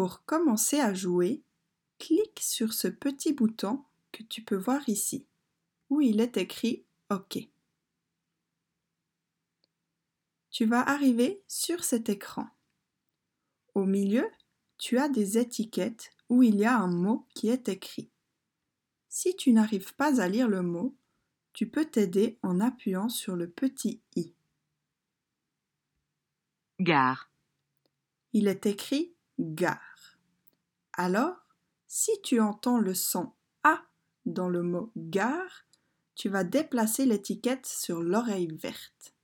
Pour commencer à jouer, clique sur ce petit bouton que tu peux voir ici, où il est écrit OK. Tu vas arriver sur cet écran. Au milieu, tu as des étiquettes où il y a un mot qui est écrit. Si tu n'arrives pas à lire le mot, tu peux t'aider en appuyant sur le petit i. Gare. Il est écrit gare. Alors, si tu entends le son A dans le mot gare, tu vas déplacer l'étiquette sur l'oreille verte.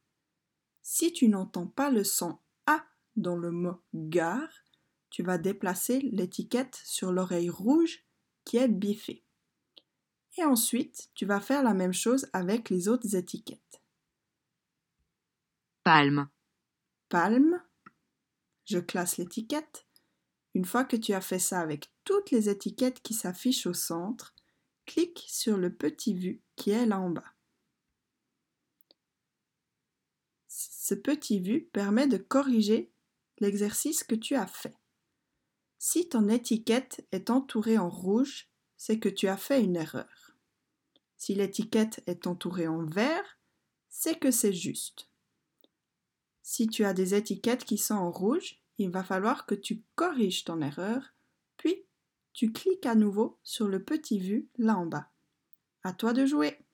Si tu n'entends pas le son A dans le mot gare, tu vas déplacer l'étiquette sur l'oreille rouge qui est biffée. Et ensuite, tu vas faire la même chose avec les autres étiquettes. Palme. Palme. Je classe l'étiquette. Une fois que tu as fait ça avec toutes les étiquettes qui s'affichent au centre, clique sur le petit vu qui est là en bas. Ce petit vu permet de corriger l'exercice que tu as fait. Si ton étiquette est entourée en rouge, c'est que tu as fait une erreur. Si l'étiquette est entourée en vert, c'est que c'est juste. Si tu as des étiquettes qui sont en rouge, il va falloir que tu corriges ton erreur, puis tu cliques à nouveau sur le petit vu là en bas. À toi de jouer.